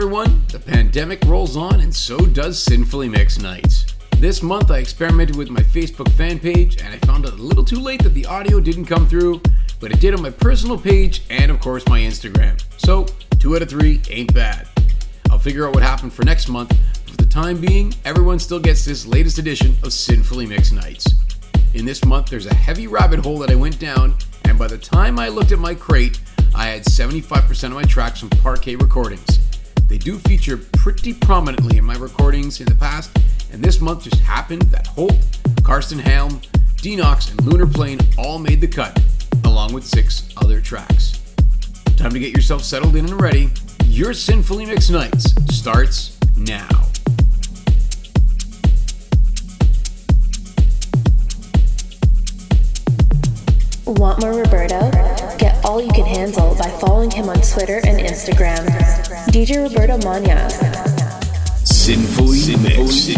everyone. The pandemic rolls on, and so does Sinfully Mixed Nights. This month, I experimented with my Facebook fan page, and I found out a little too late that the audio didn't come through, but it did on my personal page and, of course, my Instagram. So, two out of three ain't bad. I'll figure out what happened for next month, but for the time being, everyone still gets this latest edition of Sinfully Mixed Nights. In this month, there's a heavy rabbit hole that I went down, and by the time I looked at my crate, I had 75% of my tracks from Parquet Recordings. They do feature pretty prominently in my recordings in the past, and this month just happened that Holt, Karsten Helm, Denox, and Lunar Plane all made the cut, along with six other tracks. Time to get yourself settled in and ready. Your Sinfully Mixed Nights starts now. Want more Roberto? Get all you can handle by following him on Twitter and Instagram. DJ Roberto Mañas. Sinfully Mixed.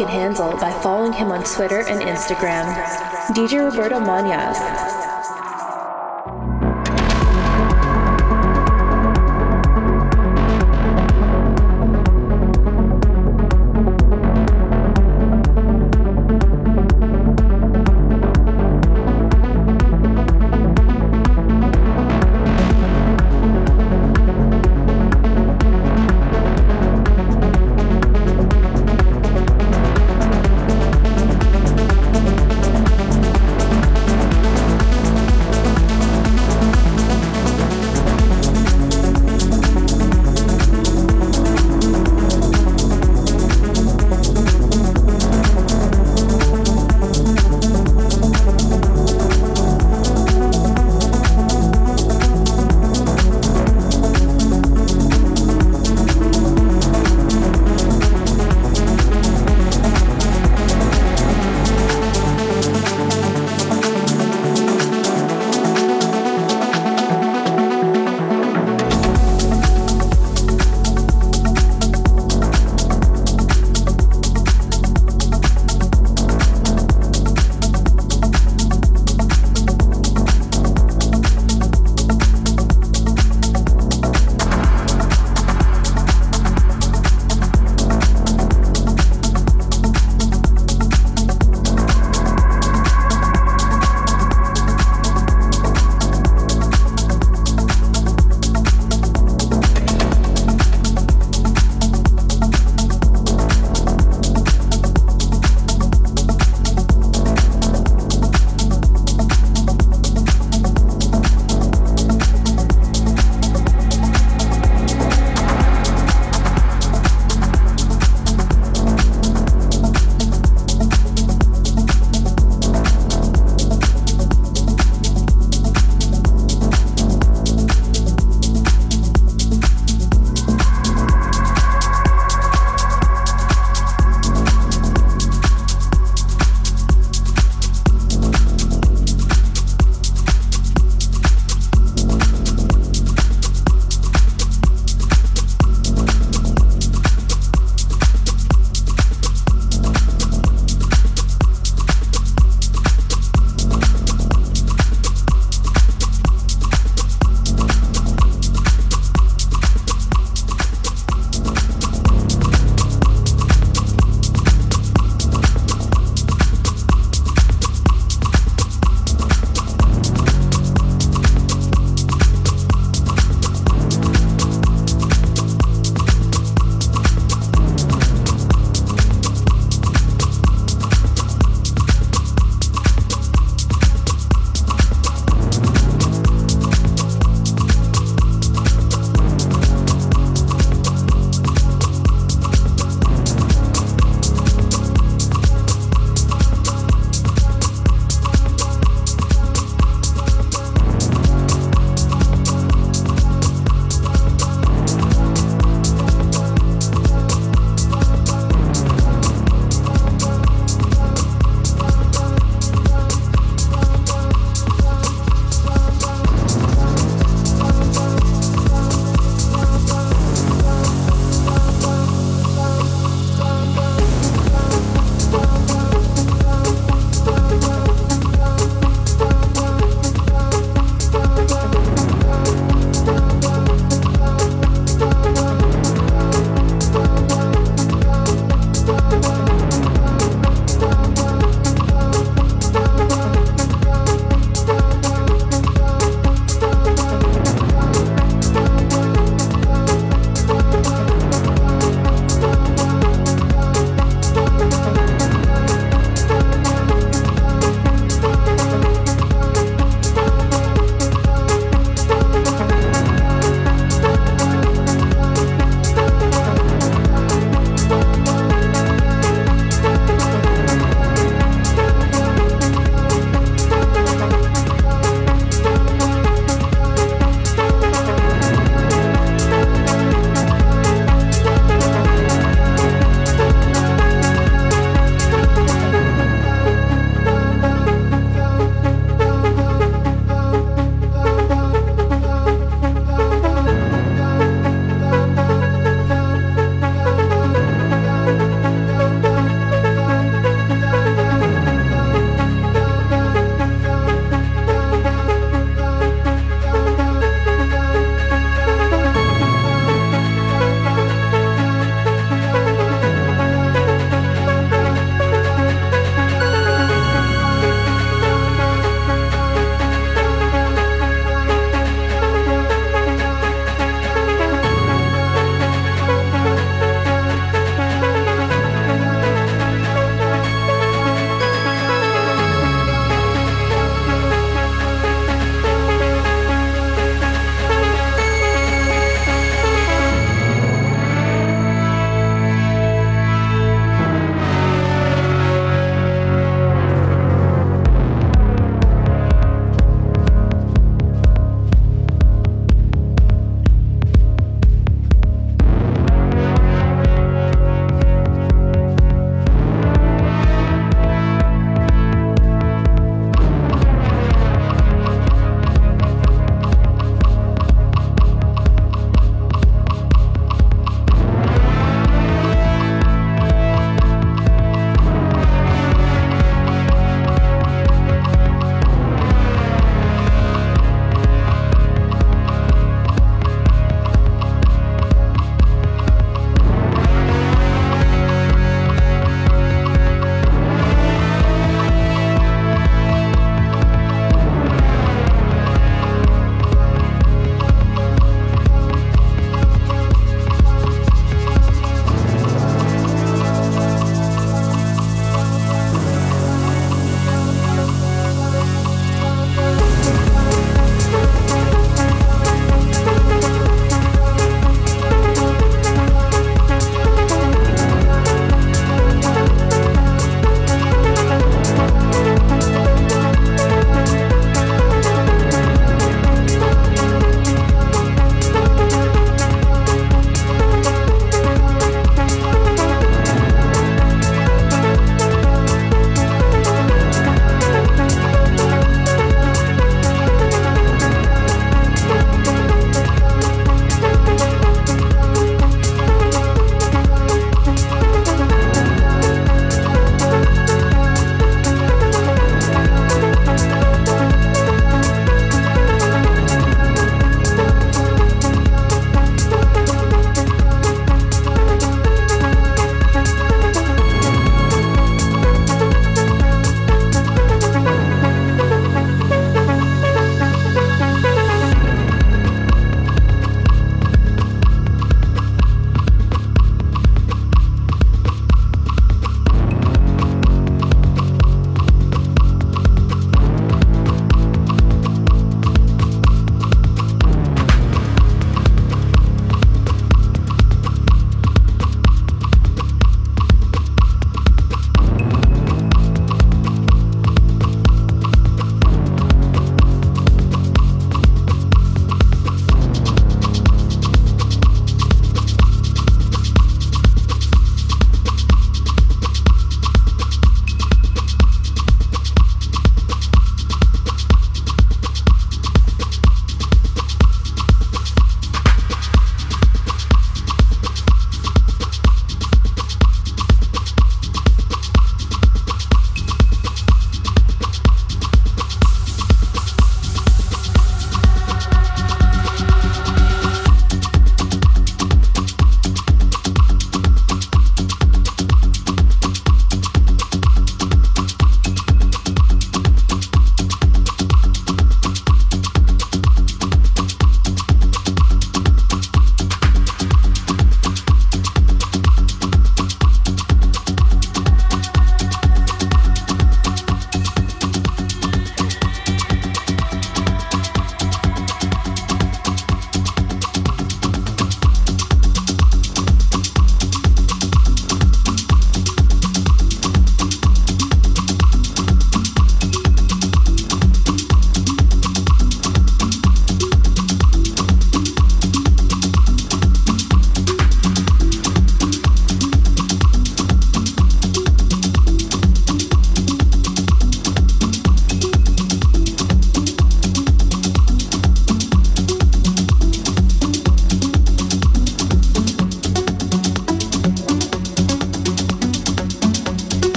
Can handle by following him on Twitter and Instagram. DJ Roberto Mañas.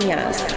DJ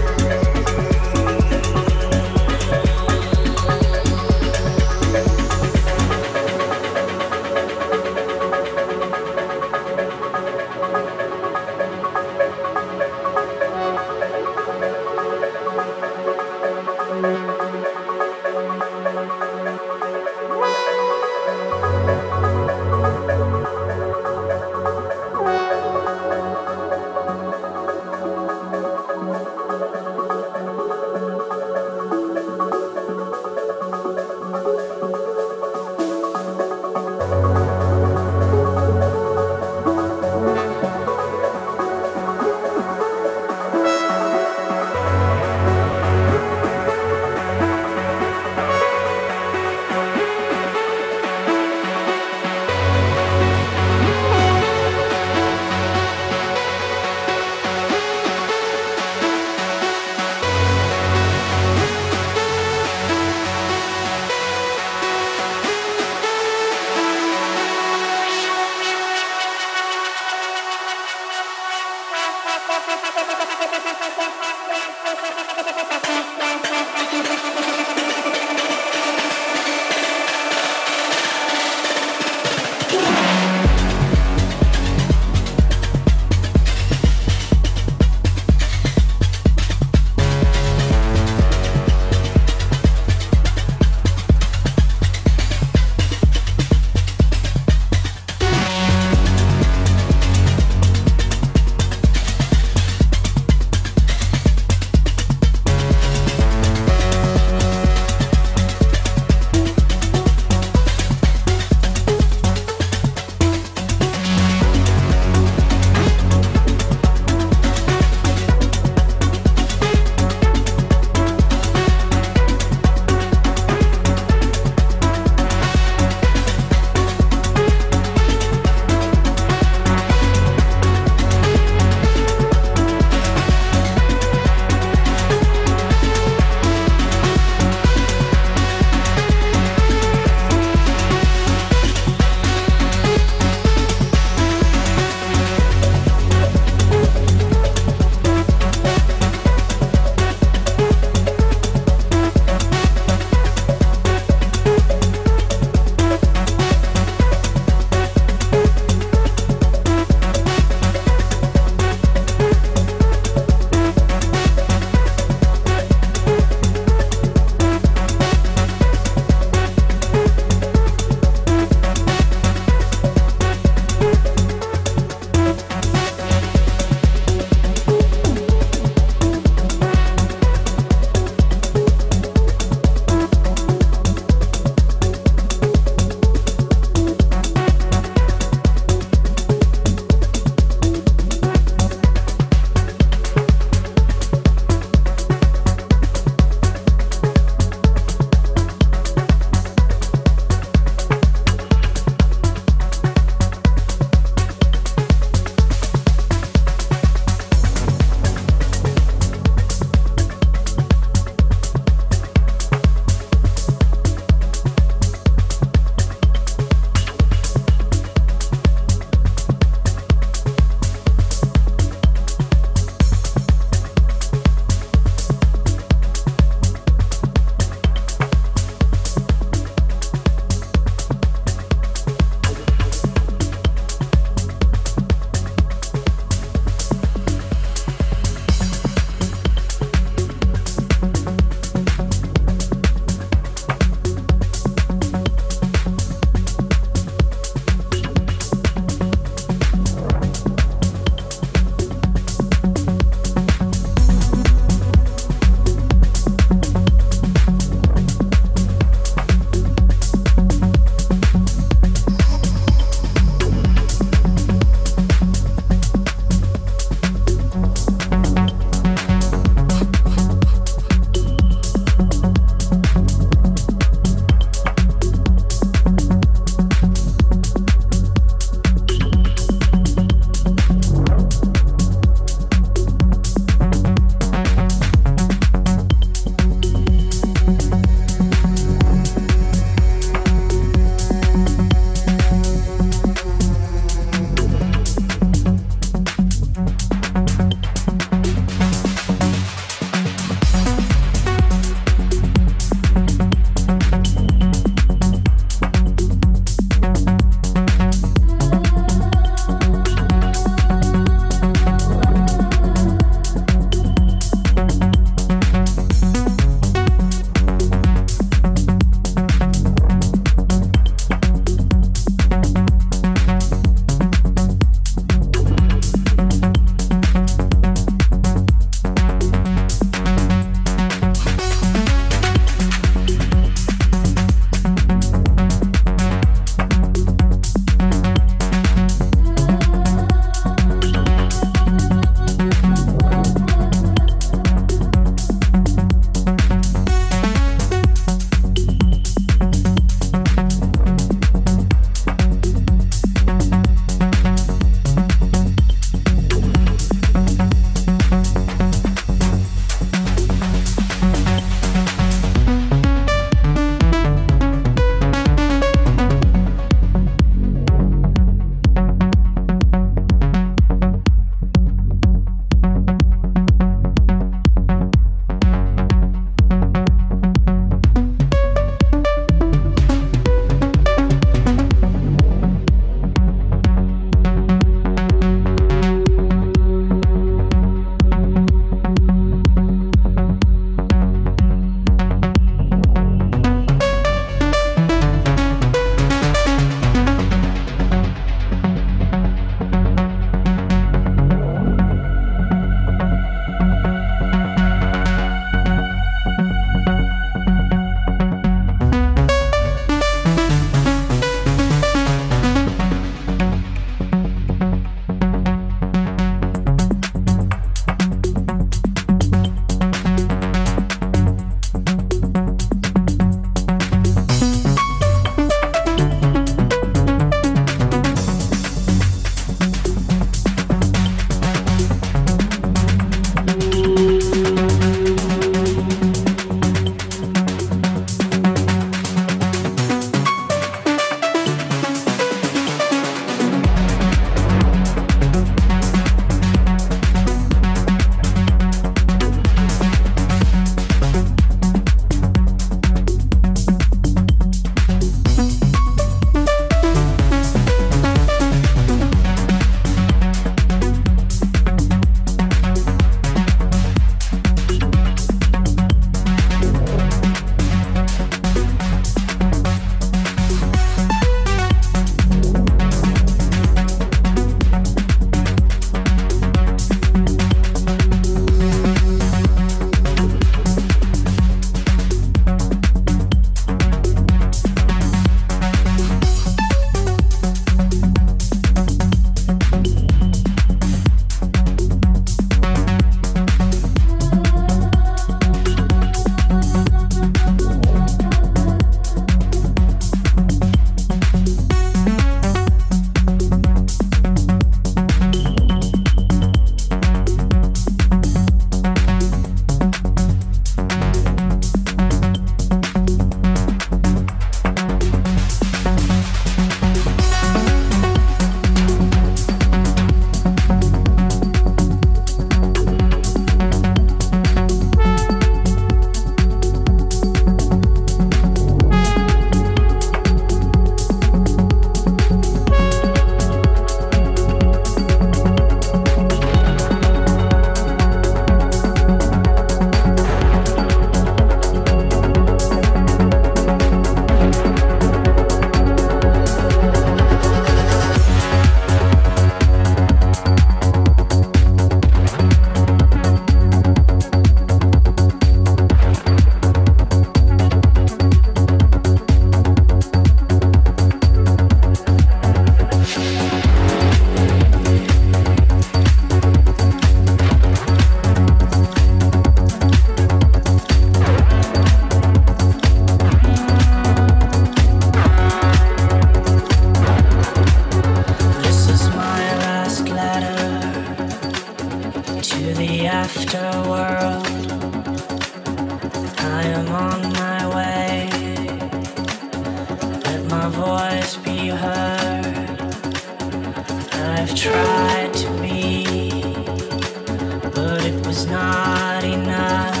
Roberto Mañas.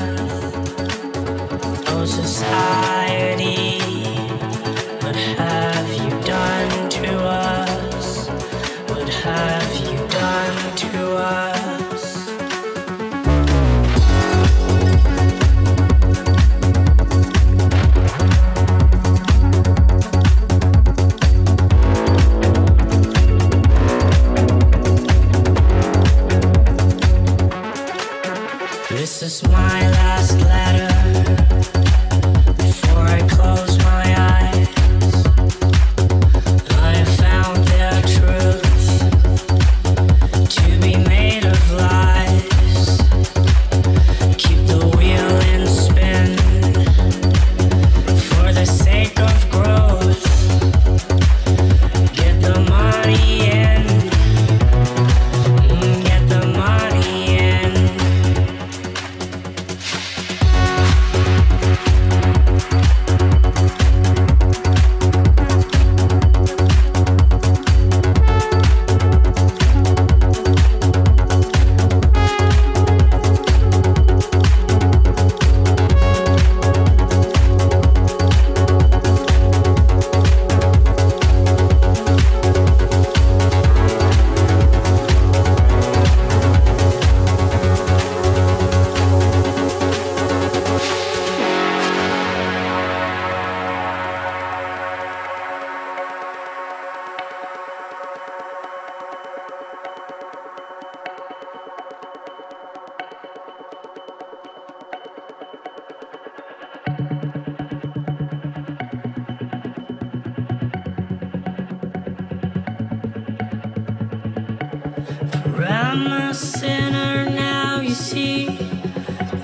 feel the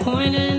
cold